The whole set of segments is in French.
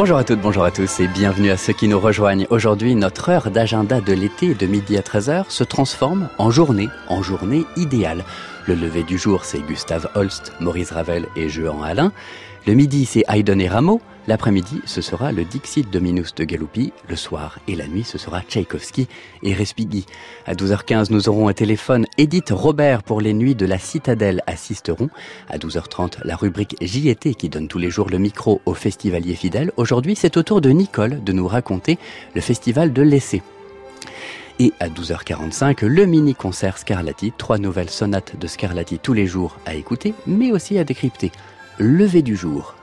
Bonjour à toutes, bonjour à tous et bienvenue à ceux qui nous rejoignent. Aujourd'hui, notre heure d'agenda de l'été de midi à 13h se transforme en journée, en journée idéale. Le lever du jour, c'est Gustave Holst, Maurice Ravel et Jean Alain. Le midi, c'est Haydn et Rameau. L'après-midi, ce sera le Dixit Dominus de Galoupi. Le soir et la nuit, ce sera Tchaïkovski et Respighi. À 12h15, nous aurons un téléphone Edith Robert pour les nuits de la Citadelle assisteront. À 12h30, la rubrique JT qui donne tous les jours le micro aux festivaliers fidèles. Aujourd'hui, c'est au tour de Nicole de nous raconter le festival de l'essai. Et à 12h45, le mini-concert Scarlatti, trois nouvelles sonates de Scarlatti tous les jours à écouter, mais aussi à décrypter. Levé du jour.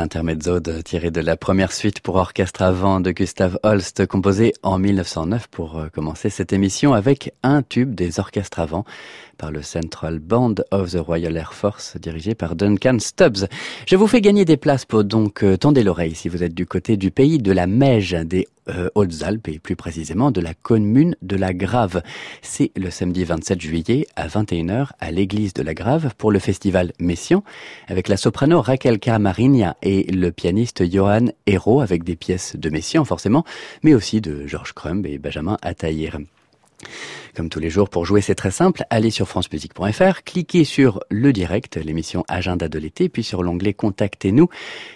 Intermezzo tiré de la première suite pour orchestre avant de Gustav Holst, composé en 1909 pour euh, commencer cette émission avec un tube des orchestres avant par le Central Band of the Royal Air Force dirigé par Duncan Stubbs. Je vous fais gagner des places pour donc euh, tendez l'oreille si vous êtes du côté du pays de la Meige, des euh, Hautes-Alpes et plus précisément de la commune de la Grave. C'est le samedi 27 juillet à 21h à l'église de la Grave pour le festival Messian avec la soprano Raquel Camarigna et le pianiste Johan Hérault avec des pièces de Messian forcément, mais aussi de Georges Crumb et Benjamin Attahir. Comme tous les jours, pour jouer, c'est très simple. Allez sur francemusique.fr, cliquez sur le direct, l'émission Agenda de l'été, puis sur l'onglet Contactez-nous.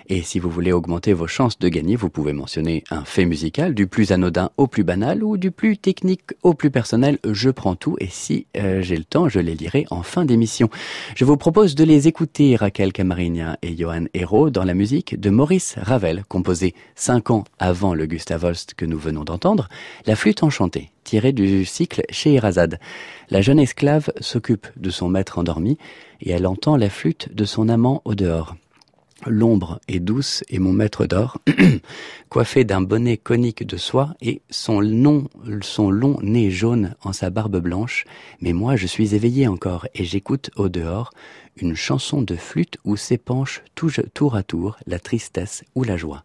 Et si vous voulez augmenter vos chances de gagner, vous pouvez mentionner un fait musical, du plus anodin au plus banal, ou du plus technique au plus personnel. Je prends tout, et si euh, j'ai le temps, je les lirai en fin d'émission. Je vous propose de les écouter, Raquel Camarigna et Johan Hérault, dans la musique de Maurice Ravel, composé cinq ans avant le Gustav Holst que nous venons d'entendre, La flûte enchantée tiré du cycle La jeune esclave s'occupe de son maître endormi et elle entend la flûte de son amant au dehors. L'ombre est douce et mon maître d'or, coiffé d'un bonnet conique de soie et son long, son long nez jaune en sa barbe blanche. Mais moi, je suis éveillé encore et j'écoute au dehors une chanson de flûte où s'épanche tour à tour la tristesse ou la joie.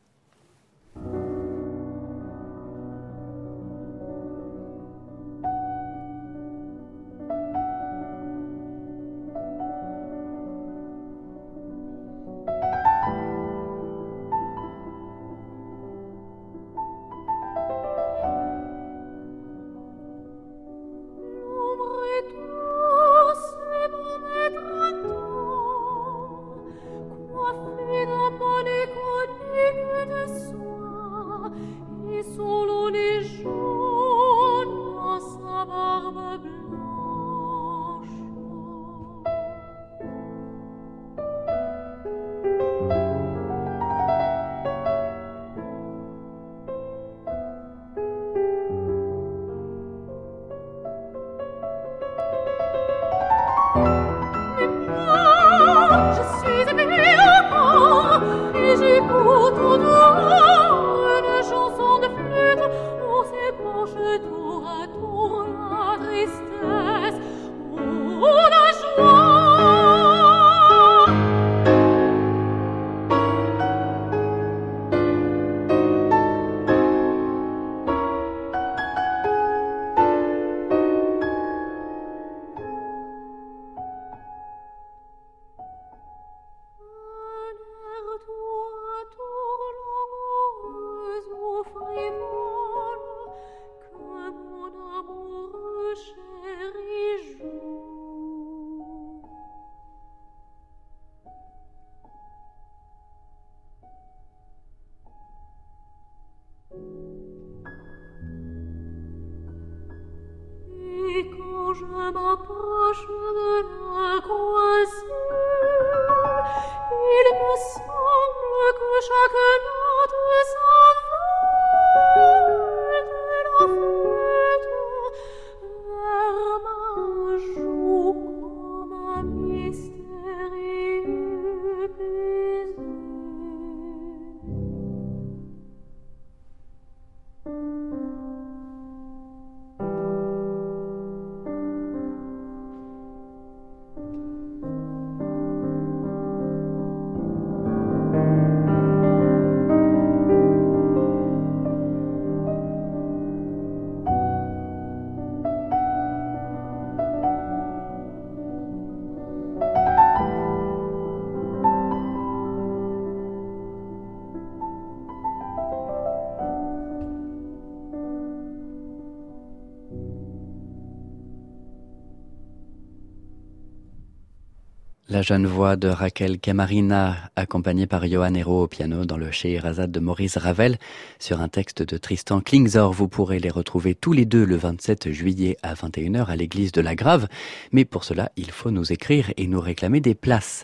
La jeune voix de Raquel Camarina, accompagnée par Johan Hero au piano dans le Scheherazade de Maurice Ravel, sur un texte de Tristan Klingzor. Vous pourrez les retrouver tous les deux le 27 juillet à 21h à l'église de la Grave. Mais pour cela, il faut nous écrire et nous réclamer des places.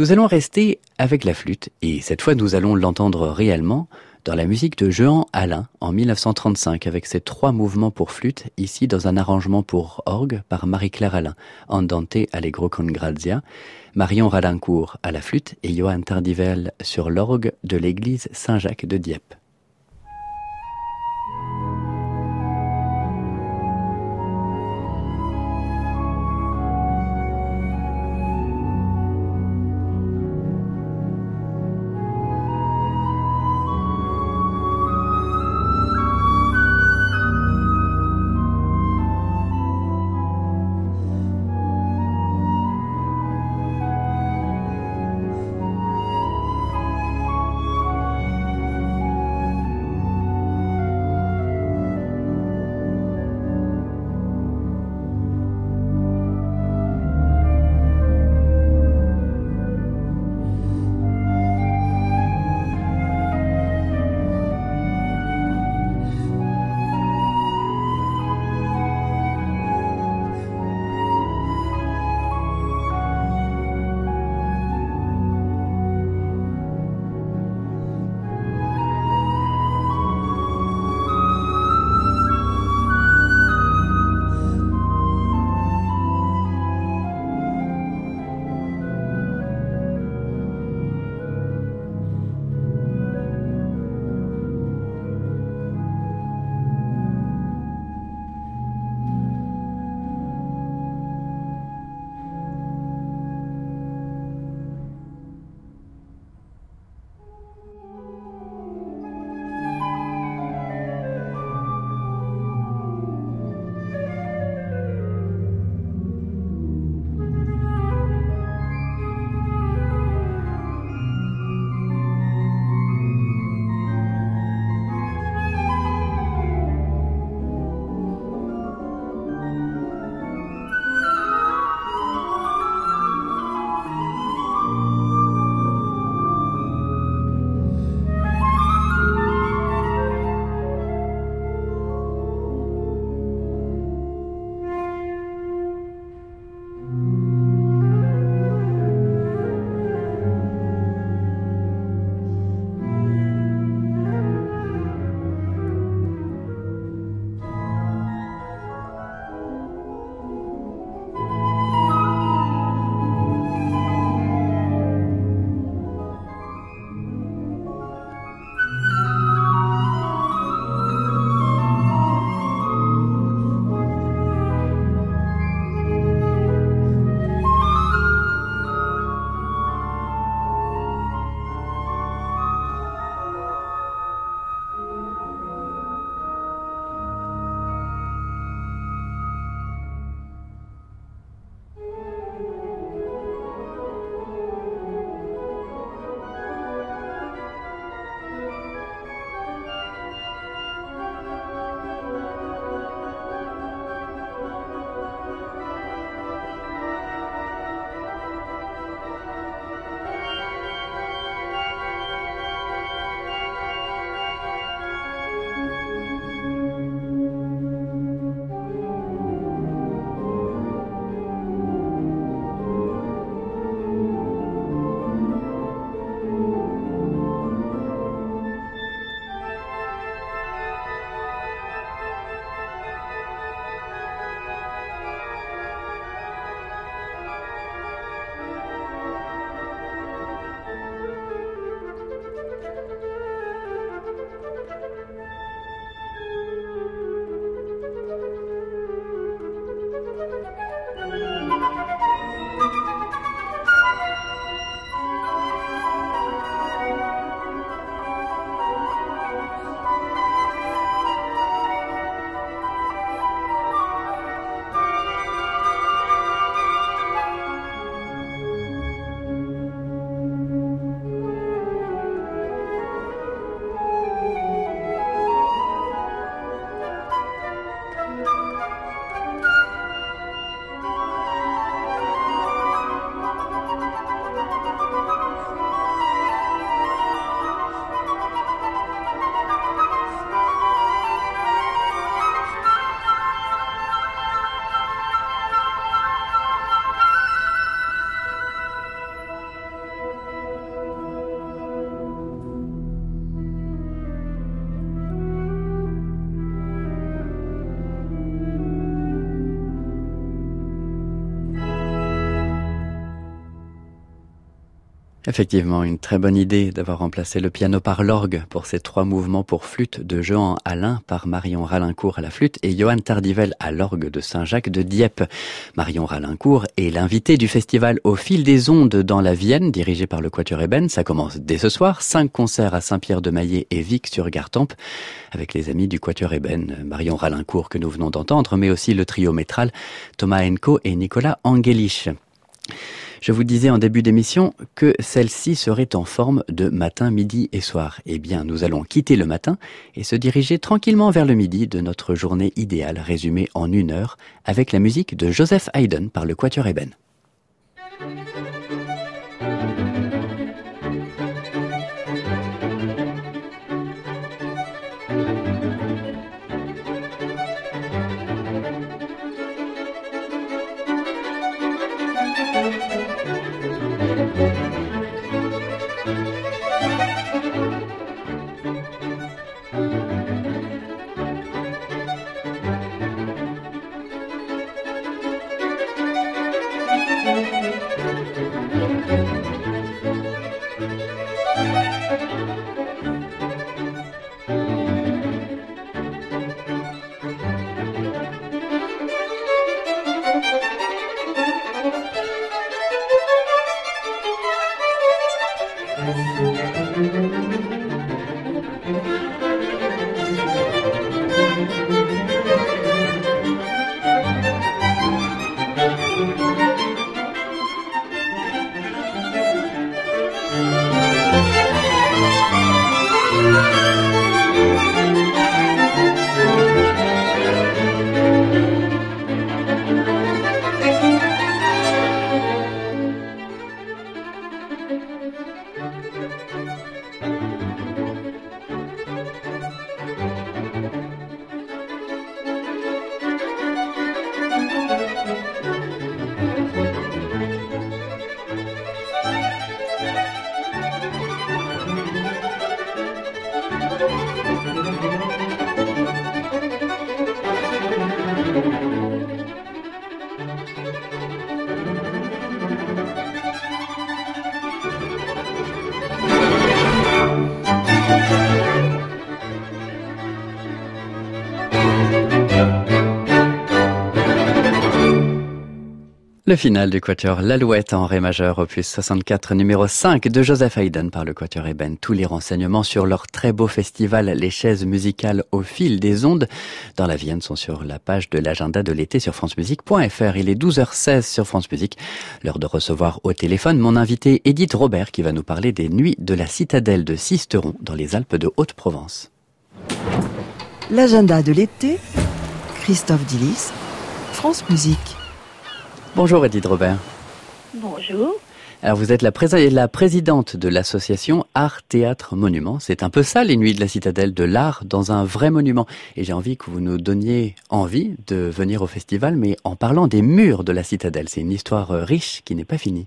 Nous allons rester avec la flûte et cette fois nous allons l'entendre réellement dans la musique de Jehan Alain en 1935 avec ses trois mouvements pour flûte, ici dans un arrangement pour orgue par Marie-Claire Alain, Andante Allegro con Grazia, Marion Ralincourt à la flûte et Johan Tardivel sur l'orgue de l'église Saint-Jacques de Dieppe. Effectivement, une très bonne idée d'avoir remplacé le piano par l'orgue pour ces trois mouvements pour flûte de Jean Alain par Marion Ralincourt à la flûte et Johan Tardivel à l'orgue de Saint-Jacques de Dieppe. Marion Ralincourt est l'invité du festival Au fil des ondes dans la Vienne, dirigé par le Quatuor Eben. Ça commence dès ce soir. Cinq concerts à Saint-Pierre-de-Maillet et Vic sur Gartempe avec les amis du Quatuor Eben. Marion Ralincourt que nous venons d'entendre, mais aussi le trio métral Thomas Enco et Nicolas Angelich. Je vous disais en début d'émission que celle-ci serait en forme de matin, midi et soir. Eh bien, nous allons quitter le matin et se diriger tranquillement vers le midi de notre journée idéale résumée en une heure avec la musique de Joseph Haydn par le Quatuor Eben. Le final du quatuor L'Alouette en Ré majeur, opus 64, numéro 5 de Joseph Haydn par le quatuor Eben. Tous les renseignements sur leur très beau festival Les chaises musicales au fil des ondes dans la Vienne sont sur la page de l'agenda de l'été sur francemusique.fr. Il est 12h16 sur France Musique. L'heure de recevoir au téléphone mon invité Edith Robert qui va nous parler des nuits de la citadelle de Sisteron dans les Alpes de Haute-Provence. L'agenda de l'été, Christophe Dillis, France Musique. Bonjour Edith Robert. Bonjour. Alors vous êtes la, la présidente de l'association Art Théâtre Monument. C'est un peu ça les nuits de la citadelle, de l'art dans un vrai monument. Et j'ai envie que vous nous donniez envie de venir au festival, mais en parlant des murs de la citadelle. C'est une histoire euh, riche qui n'est pas finie.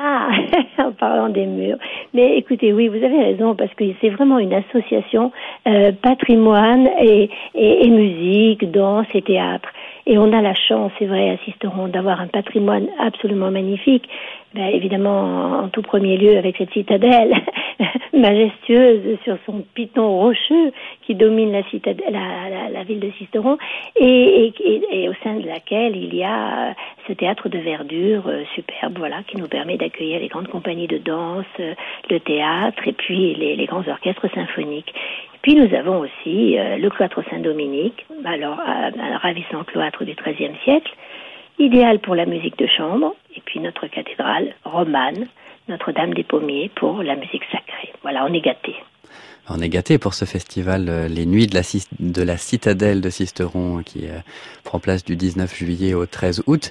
Ah, en parlant des murs. Mais écoutez, oui, vous avez raison, parce que c'est vraiment une association euh, patrimoine et, et, et musique, danse et théâtre. Et on a la chance, c'est vrai, assisteront d'avoir un patrimoine absolument magnifique. Ben, évidemment, en, tout premier lieu, avec cette citadelle majestueuse sur son piton rocheux qui domine la, citadelle, la, ville de Sisteron, et, au sein de laquelle il y a ce théâtre de verdure euh, superbe, voilà, qui nous permet d'accueillir les grandes compagnies de danse, euh, le théâtre, et puis les grands orchestres symphoniques. Puis nous avons aussi euh, le cloître Saint-Dominique, alors un ravissant cloître du XIIIe siècle, idéal pour la musique de chambre, et puis notre cathédrale romane, Notre-Dame des Pommiers, pour la musique sacrée. Voilà, on est gâtés. On est gâté pour ce festival euh, Les Nuits de la, de la Citadelle de Sisteron qui euh, prend place du 19 juillet au 13 août.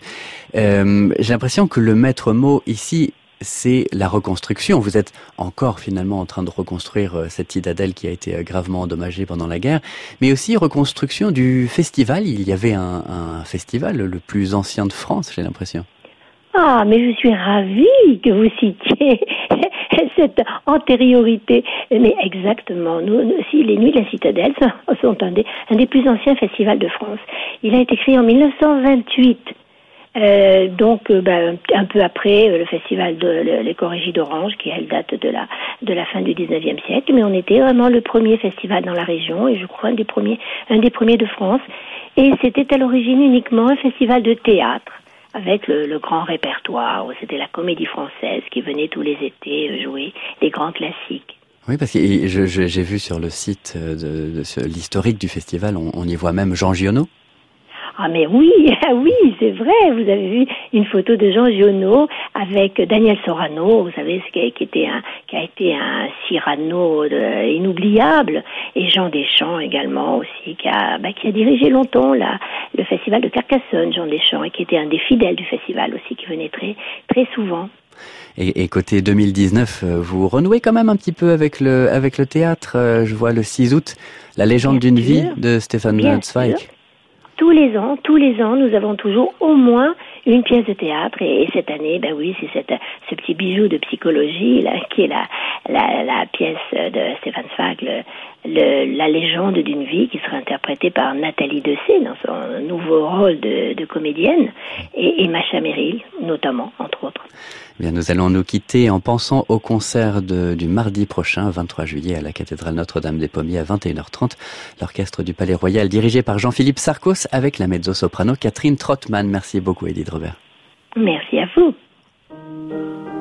Euh, J'ai l'impression que le maître mot ici c'est la reconstruction. Vous êtes encore finalement en train de reconstruire euh, cette citadelle qui a été euh, gravement endommagée pendant la guerre, mais aussi reconstruction du festival. Il y avait un, festival le plus ancien de France, j'ai l'impression. Ah, mais je suis ravie que vous citiez cette antériorité. Mais exactement, si les Nuits de la Citadelle sont un des plus anciens festivals de France. Il a été créé en 1928 Euh, donc, euh, ben, un peu après, euh, le festival de le, d'Orange, qui elle date de la fin du 19e siècle, mais on était vraiment le premier festival dans la région et je crois un des premiers un des premiers de France. Et c'était à l'origine uniquement un festival de théâtre avec le, grand répertoire. C'était la comédie française qui venait tous les étés jouer les grands classiques. Oui, parce que j'ai vu sur le site de l'historique du festival, on, on y voit même Jean Giono. Ah mais oui, ah oui, c'est vrai. Vous avez vu une photo de Jean Giono avec Daniel Sorano, vous savez, qui, qui était un, qui a été un Cyrano de, inoubliable, et Jean Deschamps également aussi, qui a, bah, qui a dirigé longtemps la, le festival de Carcassonne, Jean Deschamps, et qui était un des fidèles du festival aussi, qui venait très, très souvent. Et, et, côté 2019, euh, vous renouez quand même un petit peu avec le, avec le théâtre. Euh, je vois le 6 août, La légende d'une vie de Stéphane Zweig tous les ans, tous les ans, nous avons toujours au moins une pièce de théâtre. Et, cette année, ben oui, c'est cette, ce petit bijou de psychologie là, qui est la, la, la pièce de Stéphane Zweig, le, la légende d'une vie, qui sera interprétée par Nathalie Dessay dans son nouveau rôle de, de comédienne, et, et Macha Merrill, notamment, entre autres. Eh bien, nous allons nous quitter en pensant au concert de, du mardi prochain, 23 juillet, à la cathédrale Notre-Dame des Pommiers à 21h30. L'orchestre du Palais Royal dirigé par Jean-Philippe Sarkos avec la mezzo-soprano Catherine Trottmann. Merci beaucoup, Edith Robert. Merci à vous.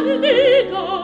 Angelina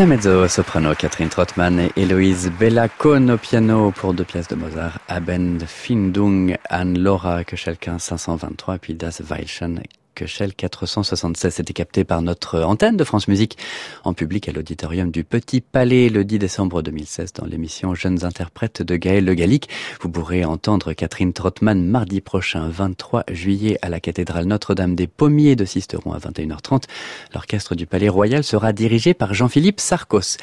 La mezzo-soprano Catherine Trottmann et Héloïse Bellacone au piano pour deux pièces de Mozart, Abend Findung an Laura Köchelkin 523 puis Das Weilchen Shell 476 était capté par notre antenne de France Musique en public à l'auditorium du Petit Palais le 10 décembre 2016 dans l'émission Jeunes interprètes de Gaël Le Gallic. Vous pourrez entendre Catherine Trottmann mardi prochain 23 juillet à la cathédrale Notre-Dame des Pommiers de Sisteron à 21h30. L'orchestre du Palais Royal sera dirigé par Jean-Philippe Sarcos.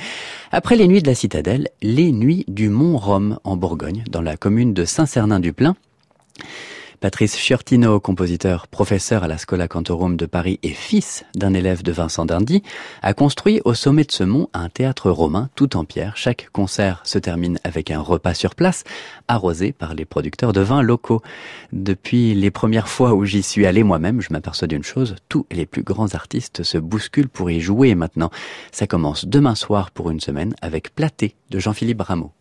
Après les nuits de la Citadelle, les nuits du Mont-Rome en Bourgogne dans la commune de Saint-Cernin-du-Plain. Patrice Chiortino, compositeur, professeur à la Scola Cantorum de Paris et fils d'un élève de Vincent d'Indy, a construit au sommet de ce mont un théâtre romain tout en pierre. Chaque concert se termine avec un repas sur place, arrosé par les producteurs de vins locaux. Depuis les premières fois où j'y suis allé moi-même, je m'aperçois d'une chose, tous les plus grands artistes se bousculent pour y jouer maintenant. Ça commence demain soir pour une semaine avec Platé de Jean-Philippe Rameau.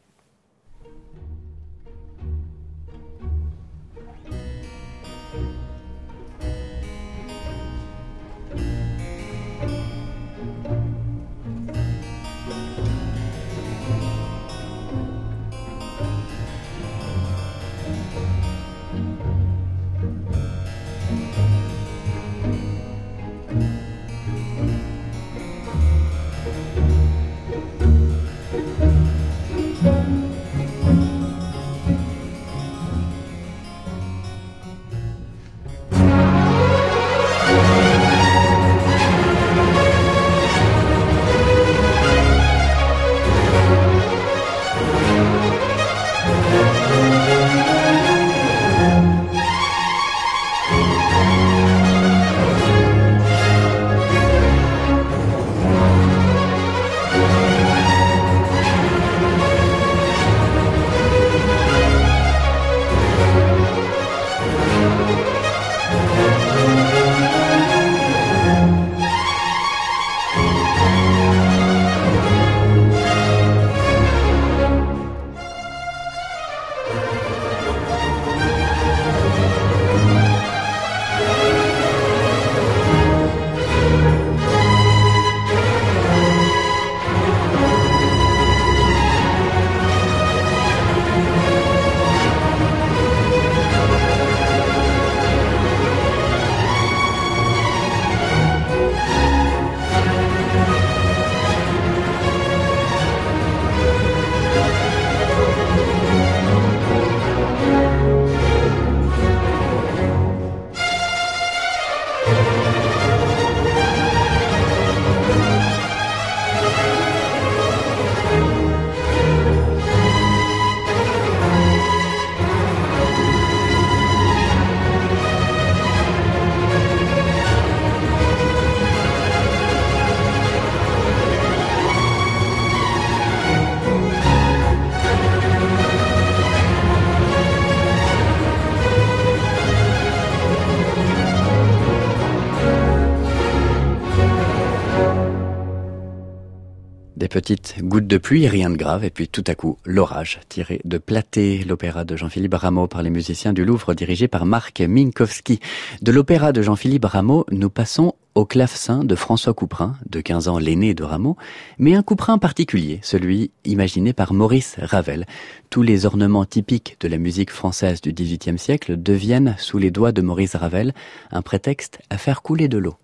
Petite goutte de pluie, rien de grave, et puis tout à coup, l'orage, tiré de Platé, l'opéra de Jean-Philippe Rameau par les musiciens du Louvre, dirigé par Marc Minkowski. De l'opéra de Jean-Philippe Rameau, nous passons au clavecin de François Couperin, de 15 ans l'aîné de Rameau, mais un Couperin particulier, celui imaginé par Maurice Ravel. Tous les ornements typiques de la musique française du XVIIIe siècle deviennent, sous les doigts de Maurice Ravel, un prétexte à faire couler de l'eau.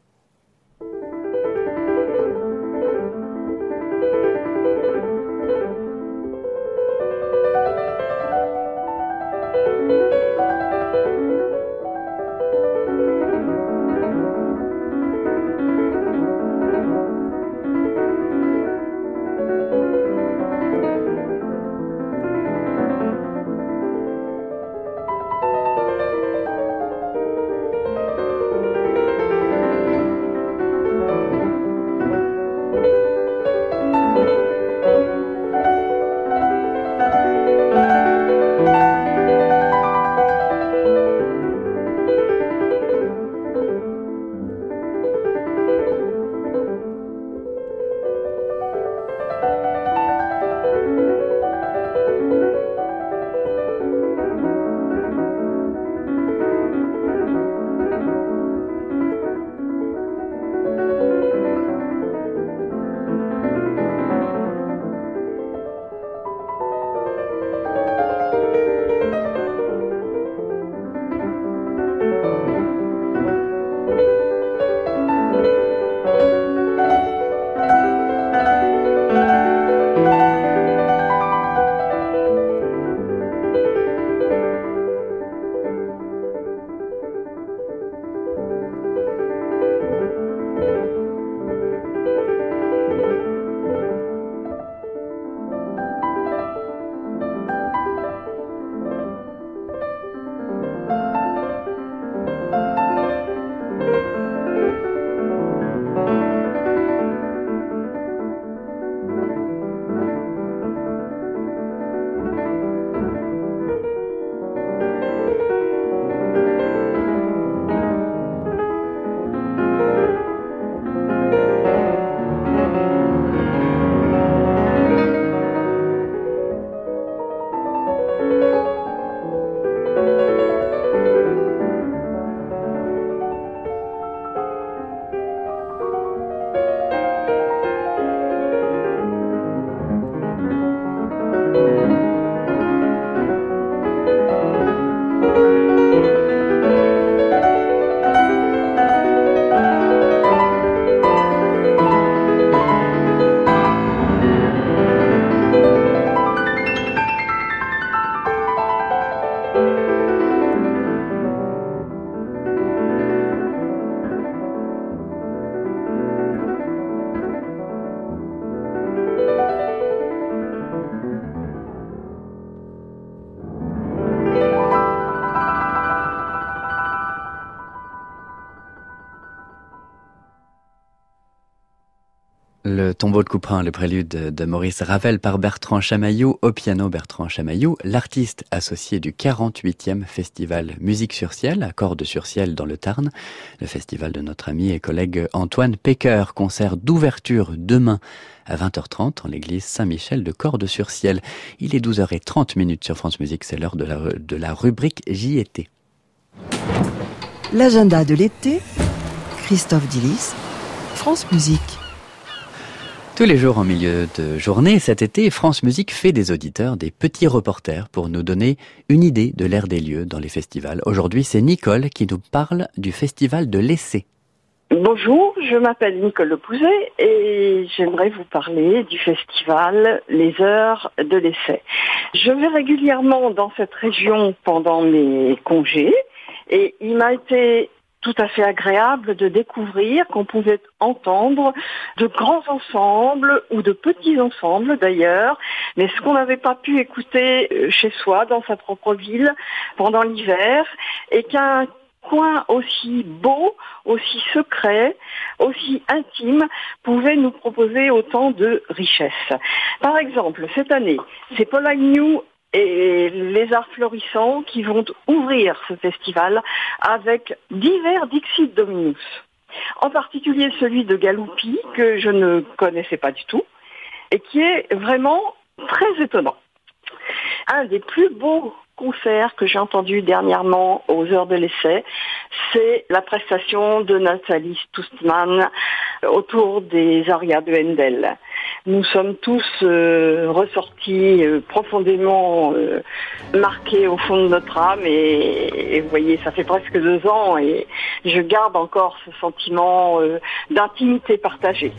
De le prélude de Maurice Ravel par Bertrand Chamaillou au piano Bertrand Chamaillou, l'artiste associé du 48e festival Musique sur Ciel à Cordes sur Ciel dans le Tarn, le festival de notre ami et collègue Antoine Pecker, concert d'ouverture demain à 20h30 en l'église Saint-Michel de Cordes sur Ciel. Il est 12h30 minutes sur France Musique, c'est l'heure de la, de la rubrique étais. L'agenda de l'été, Christophe Dillis, France Musique. Tous les jours en milieu de journée, cet été, France Musique fait des auditeurs des petits reporters pour nous donner une idée de l'air des lieux dans les festivals. Aujourd'hui, c'est Nicole qui nous parle du festival de l'essai. Bonjour, je m'appelle Nicole Lepouzet et j'aimerais vous parler du festival Les Heures de l'Essai. Je vais régulièrement dans cette région pendant mes congés et il m'a été tout à fait agréable de découvrir qu'on pouvait entendre de grands ensembles ou de petits ensembles d'ailleurs, mais ce qu'on n'avait pas pu écouter euh, chez soi, dans sa propre ville, pendant l'hiver, et qu'un coin aussi beau, aussi secret, aussi intime pouvait nous proposer autant de richesses. Par exemple, cette année, c'est Paul Agnew et les arts florissants qui vont ouvrir ce festival avec divers Dixit Dominus. En particulier celui de Galoupi, que je ne connaissais pas du tout, et qui est vraiment très étonnant. Un des plus beaux concert que j'ai entendu dernièrement aux heures de l'essai, c'est la prestation de Nathalie Stoustmann autour des arias de Handel. Nous sommes tous euh, ressortis euh, profondément euh, marqués au fond de notre âme et, et, vous voyez, ça fait presque deux ans et je garde encore ce sentiment d'intimité partagée.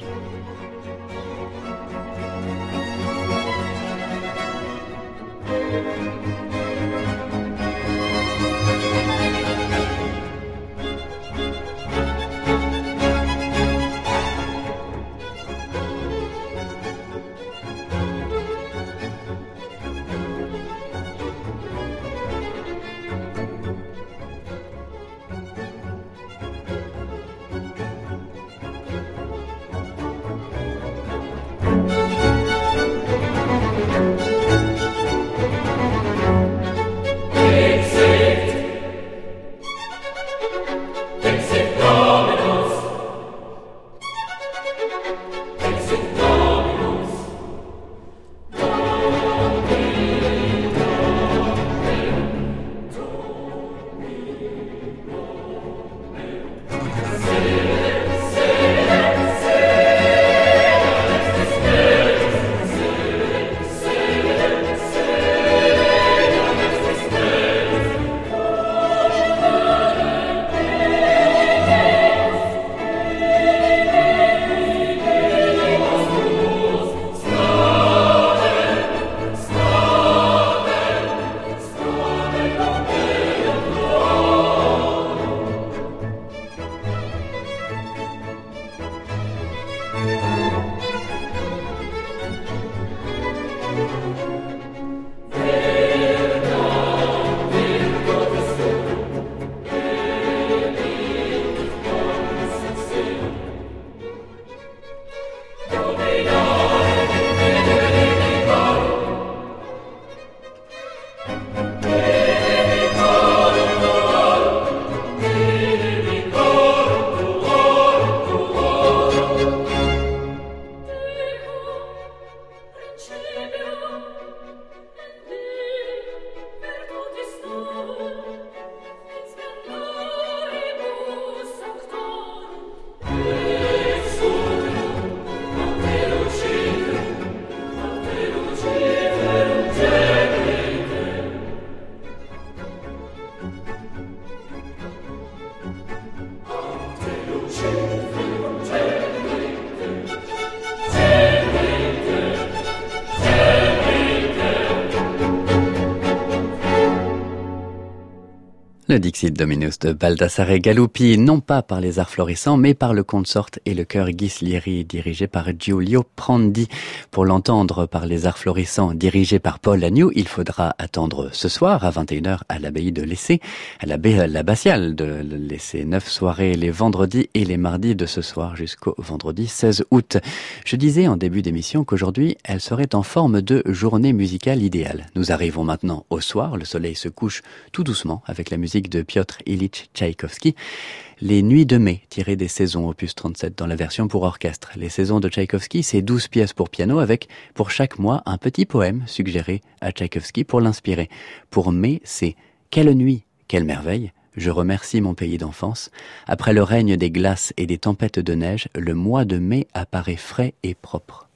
Le Dominus de Baldassare Galuppi, non pas par les arts florissants, mais par le consort et le chœur Ghislieri, dirigé par Giulio Prandi. Pour l'entendre par les arts florissants, dirigé par Paul Agnew, il faudra attendre ce soir à 21h à l'abbaye de Lessé, à l'abbatiale de Lessé. Neuf soirées les vendredis et les mardis de ce soir jusqu'au vendredi 16 août. Je disais en début d'émission qu'aujourd'hui, elle serait en forme de journée musicale idéale. Nous arrivons maintenant au soir, le soleil se couche tout doucement avec la musique de Piotr Ilyich Tchaïkovski. Les Nuits de mai, tirées des saisons opus 37 dans la version pour orchestre. Les saisons de Tchaïkovski, c'est 12 pièces pour piano avec, pour chaque mois, un petit poème suggéré à Tchaïkovski pour l'inspirer. Pour mai, c'est Quelle nuit, quelle merveille, je remercie mon pays d'enfance. Après le règne des glaces et des tempêtes de neige, le mois de mai apparaît frais et propre.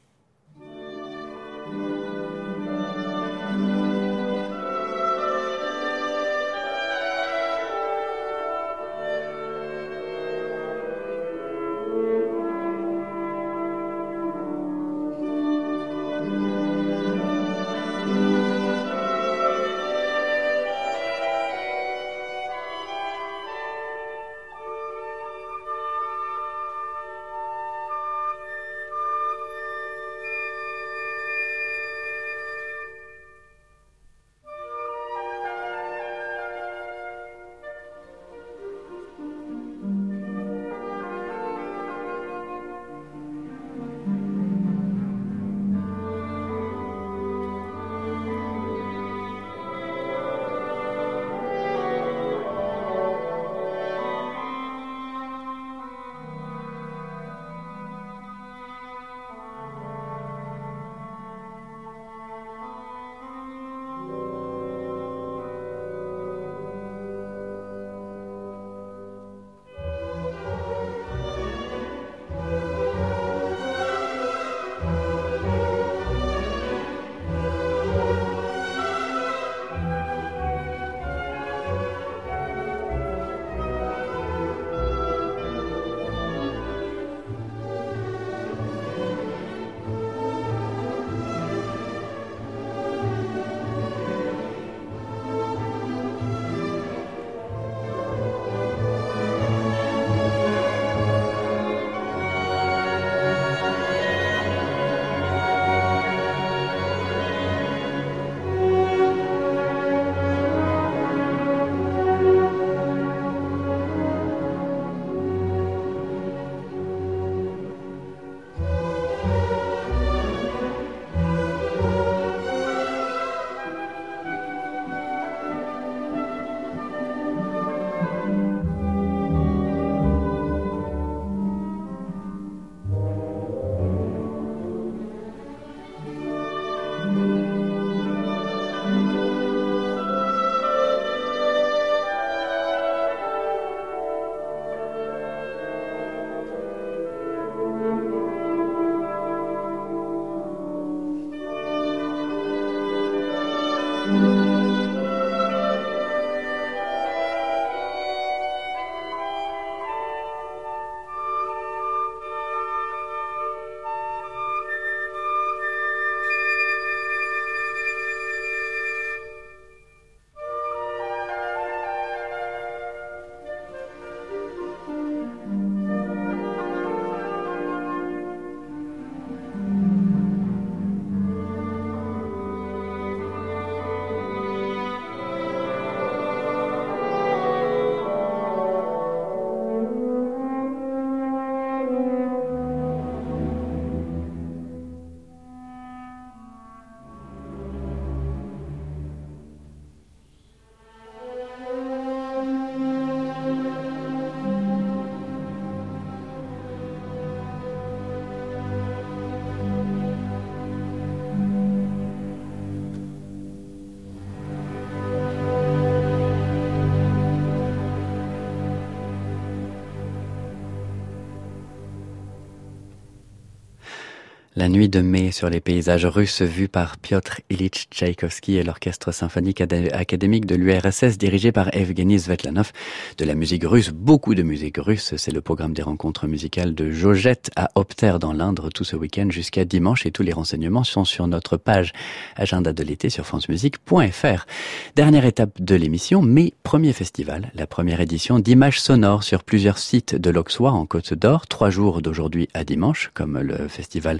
La nuit de mai sur les paysages russes vus par Piotr Ilyich Tchaïkovski et l'orchestre symphonique académique de l'URSS dirigé par Evgeny Svetlanov. De la musique russe, beaucoup de musique russe. C'est le programme des rencontres musicales de Jojette à Opter dans l'Indre tout ce week-end jusqu'à dimanche et tous les renseignements sont sur notre page agenda de l'été sur francemusique.fr. Dernière étape de l'émission, mai premier festival, la première édition d'images sonores sur plusieurs sites de l'Auxois en Côte d'Or, trois jours d'aujourd'hui à dimanche, comme le festival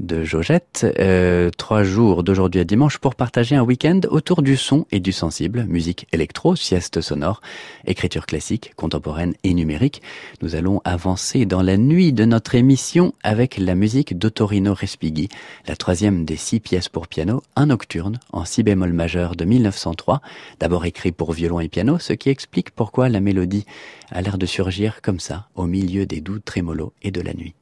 de Jojette. Euh, trois jours d'aujourd'hui à dimanche pour partager un week-end autour du son et du sensible, musique électro, sieste sonore, écriture classique, contemporaine et numérique. Nous allons avancer dans la nuit de notre émission avec la musique d'Ottorino Respighi, la troisième des six pièces pour piano, un nocturne en si bémol majeur de 1903, d'abord écrit pour violon et piano, ce qui explique pourquoi la mélodie a l'air de surgir comme ça, au milieu des doux trémolos et de la nuit.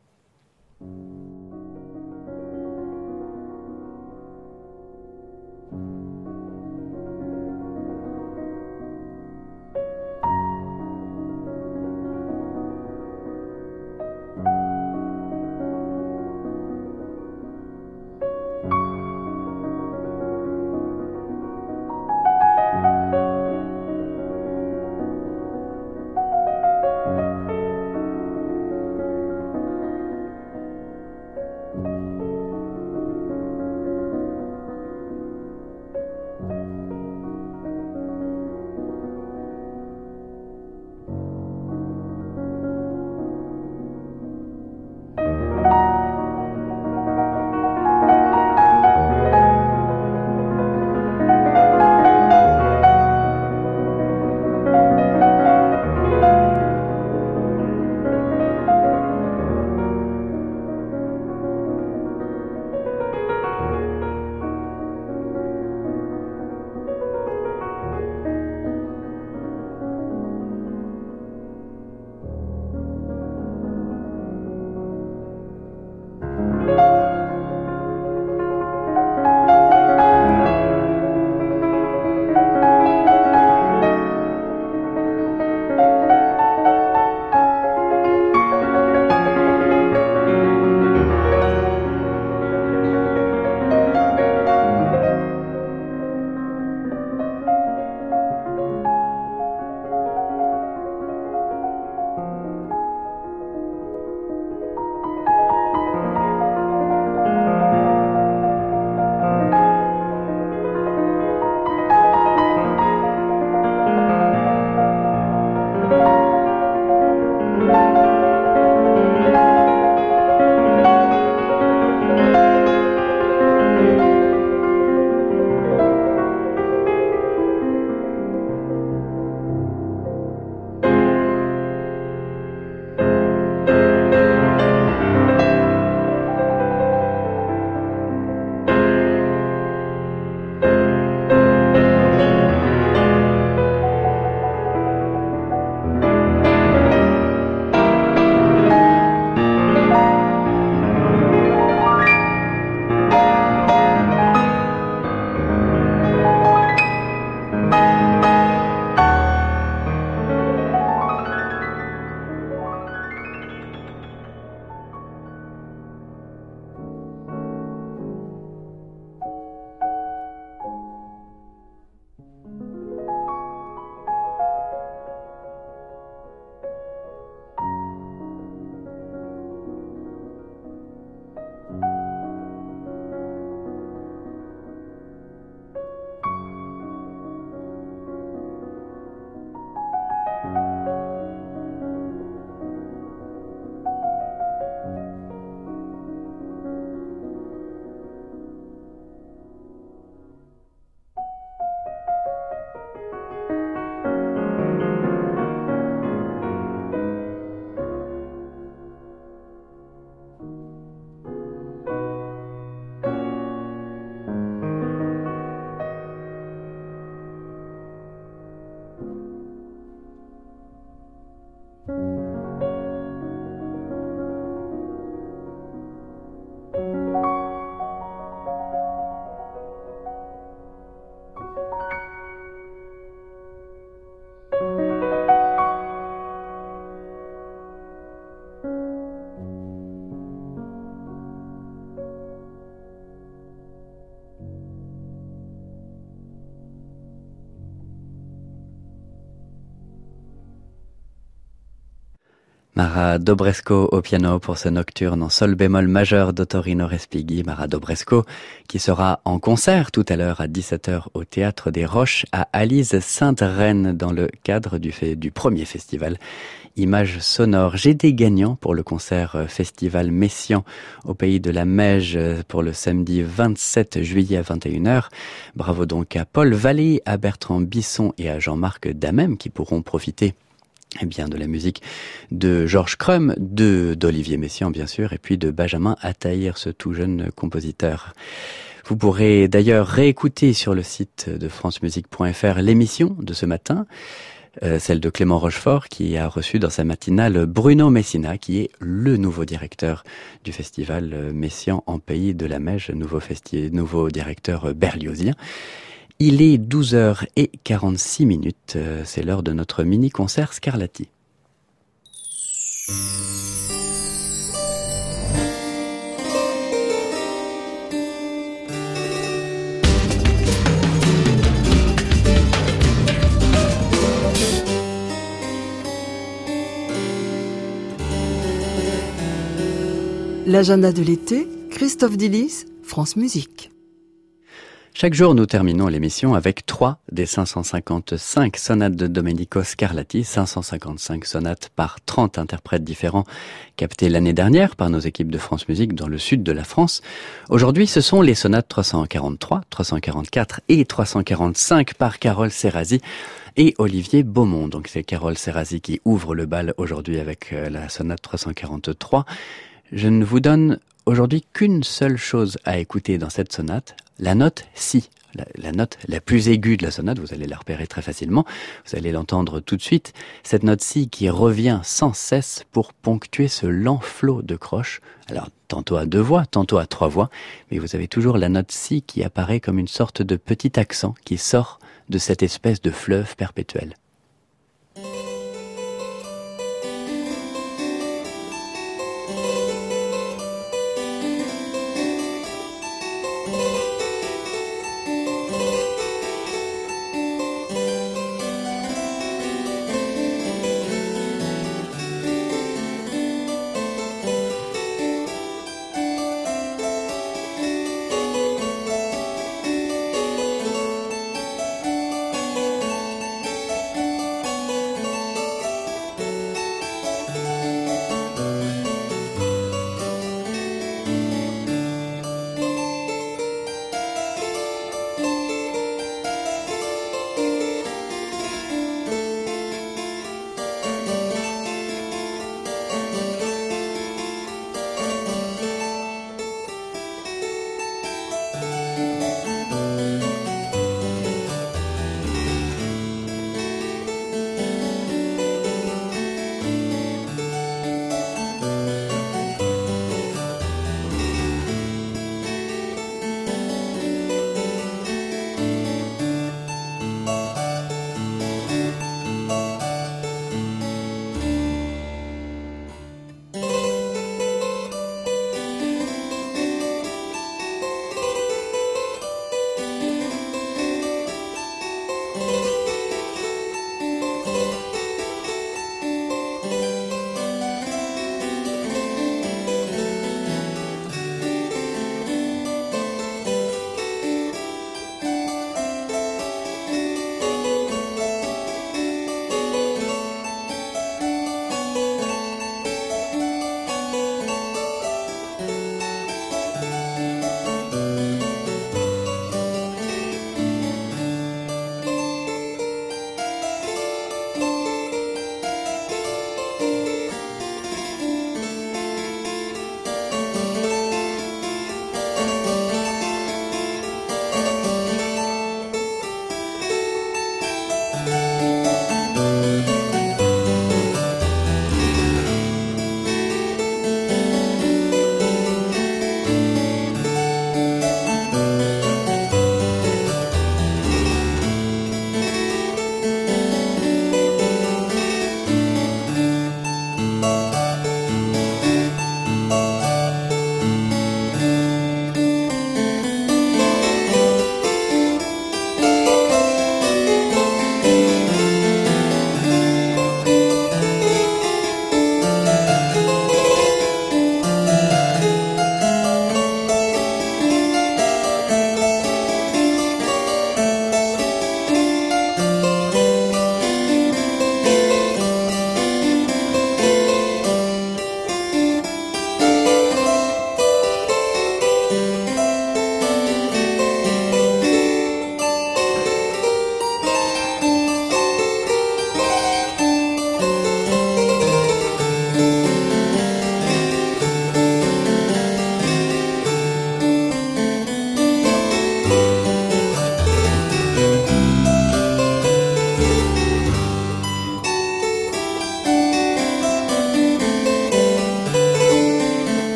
Mara Dobresco au piano pour ce nocturne en sol bémol majeur d'Ottorino Respighi. Mara Dobresco qui sera en concert tout à l'heure à 17h au Théâtre des Roches à Alise Sainte-Reine dans le cadre du, premier festival Images sonores. J'ai des gagnants pour le concert euh, festival Messian au pays de la Meige euh, pour le samedi 27 juillet à 21h. Bravo donc à Paul Vallée, à Bertrand Bisson et à Jean-Marc Damem qui pourront profiter eh bien, de la musique de Georges Crum, de d'Olivier Messiaen, bien sûr, et puis de Benjamin Attaïr, ce tout jeune compositeur. Vous pourrez d'ailleurs réécouter sur le site de francemusique.fr l'émission de ce matin, euh, celle de Clément Rochefort, qui a reçu dans sa matinale Bruno Messina, qui est le nouveau directeur du festival Messian en Pays de la Meige, nouveau, nouveau directeur berliozien. Il est 12h46 minutes. Euh, c'est l'heure de notre mini-concert Scarlatti. L'agenda de l'été, Christophe Dillis, France Musique. Chaque jour, nous terminons l'émission avec trois des 555 sonates de Domenico Scarlatti, 555 sonates par 30 interprètes différents captés l'année dernière par nos équipes de France Musique dans le sud de la France. Aujourd'hui, ce sont les sonates 343, 344 et 345 par Carole Serrazi et Olivier Beaumont. Donc c'est Carole Serrazi qui ouvre le bal aujourd'hui avec euh, la sonate 343. Je ne vous donne aujourd'hui qu'une seule chose à écouter dans cette sonate, la note Si. La, note la plus aiguë de la sonate, vous allez la repérer très facilement, vous allez l'entendre tout de suite, cette note Si qui revient sans cesse pour ponctuer ce lent flot de croches, alors tantôt à deux voix, tantôt à trois voix, mais vous avez toujours la note Si qui apparaît comme une sorte de petit accent qui sort de cette espèce de fleuve perpétuel.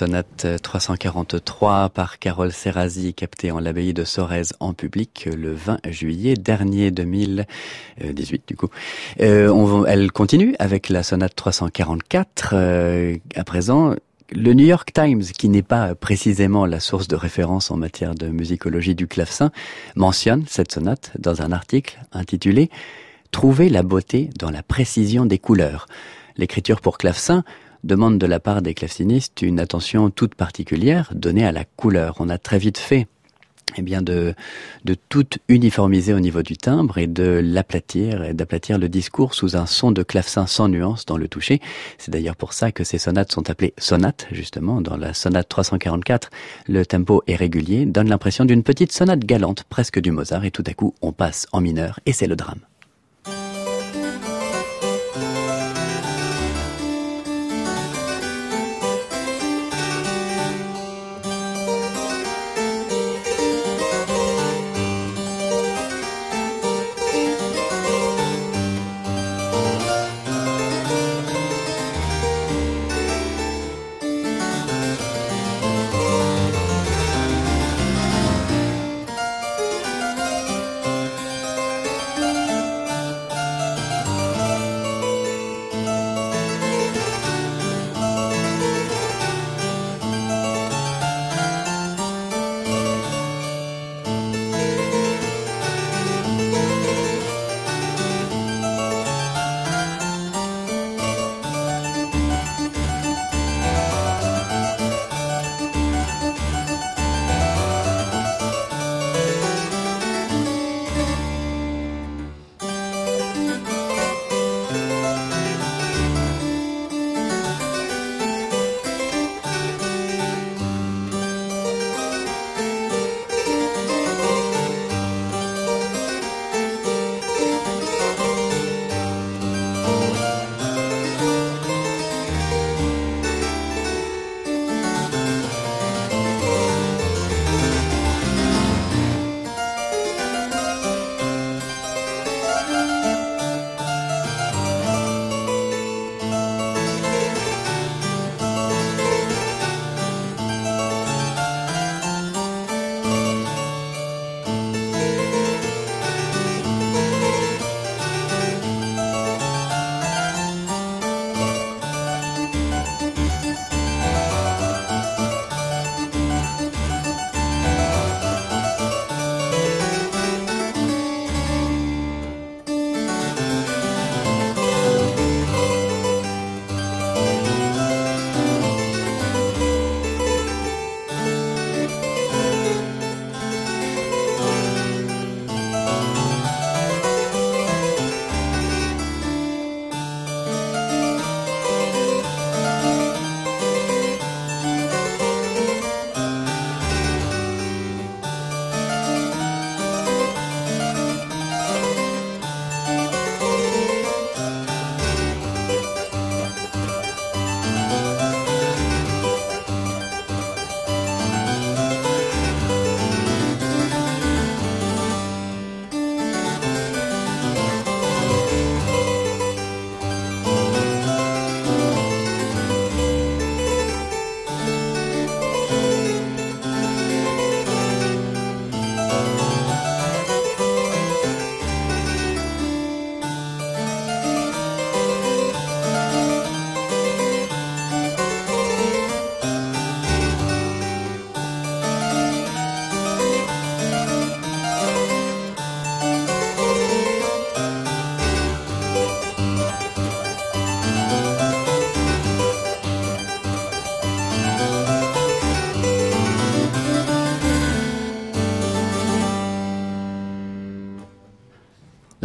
Sonate 343 par Carole Serrazi, captée en l'abbaye de Sorèze en public le 20 juillet dernier 2018 du coup. Euh, elle continue avec la sonate 344. Euh, à présent, le New York Times, qui n'est pas précisément la source de référence en matière de musicologie du clavecin, mentionne cette sonate dans un article intitulé Trouver la beauté dans la précision des couleurs. L'écriture pour clavecin demande de la part des clavecinistes une attention toute particulière donnée à la couleur. On a très vite fait eh bien de, de tout uniformiser au niveau du timbre et de l'aplatir et d'aplatir le discours sous un son de clavecin sans nuance dans le toucher. C'est d'ailleurs pour ça que ces sonates sont appelées sonates, justement. Dans la sonate 344, le tempo est régulier, donne l'impression d'une petite sonate galante, presque du Mozart, et tout à coup on passe en mineur et c'est le drame.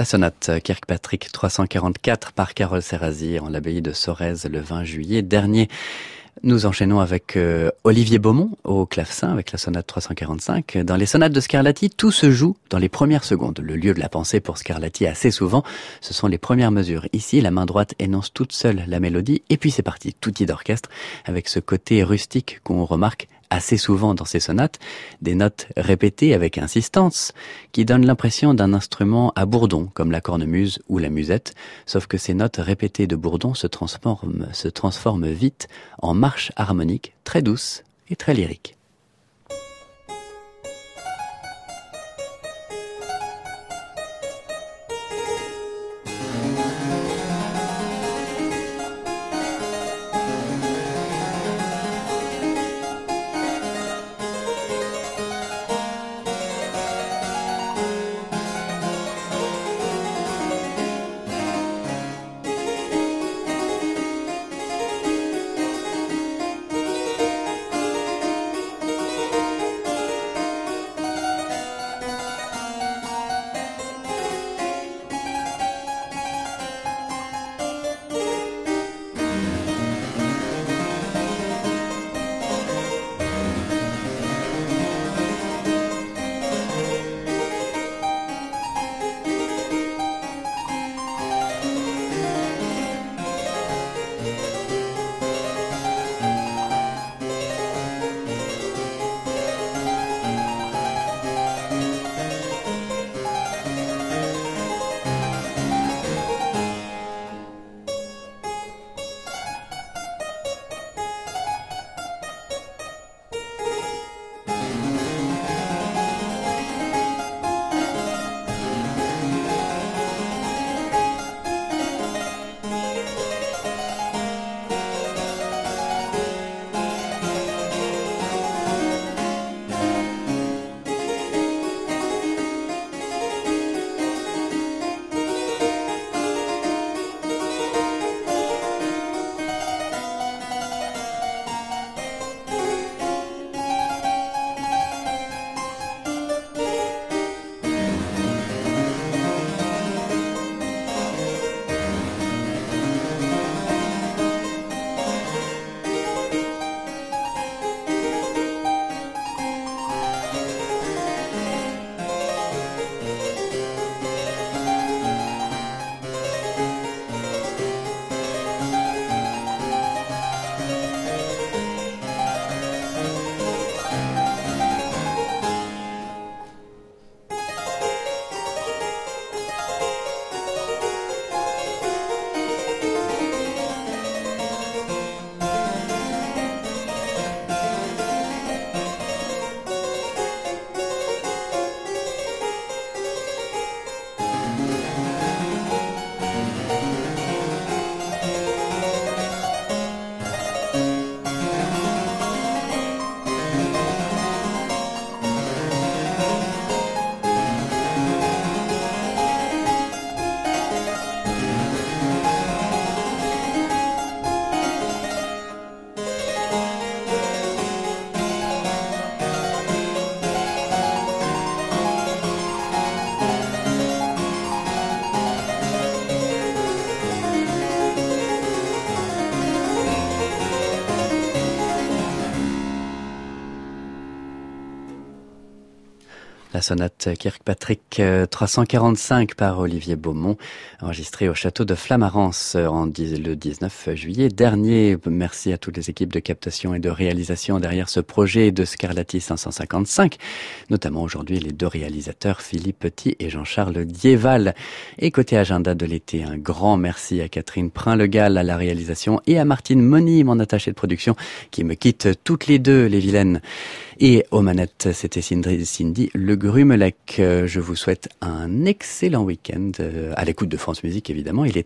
La sonate Kirkpatrick 344 par Carole Serrazi en l'abbaye de Sorèze le 20 juillet dernier. Nous enchaînons avec euh, Olivier Beaumont au clavecin avec la sonate 345. Dans les sonates de Scarlatti, tout se joue dans les premières secondes. Le lieu de la pensée pour Scarlatti assez souvent, ce sont les premières mesures. Ici, la main droite énonce toute seule la mélodie et puis c'est parti, tout y d'orchestre avec ce côté rustique qu'on remarque assez souvent dans ses sonates, des notes répétées avec insistance, qui donnent l'impression d'un instrument à bourdon, comme la cornemuse ou la musette, sauf que ces notes répétées de bourdon se transforment, vite en marches harmoniques très douces et très lyriques. La Kirkpatrick 345 euh, par Olivier Beaumont, enregistrée au château de Flamarance euh, en le 19 juillet dernier. Merci à toutes les équipes de captation et de réalisation derrière ce projet de Scarlatti 555, notamment aujourd'hui les deux réalisateurs Philippe Petit et Jean-Charles Dieval. Et côté agenda de l'été, un grand merci à Catherine Prin-Legal à la réalisation et à Martine Moni, mon attachée de production, qui me quitte toutes les deux, les vilaines. Et aux manettes, c'était Cindy Le Grumelec. Je vous souhaite un excellent week-end euh, à l'écoute de France Musique, évidemment. Il est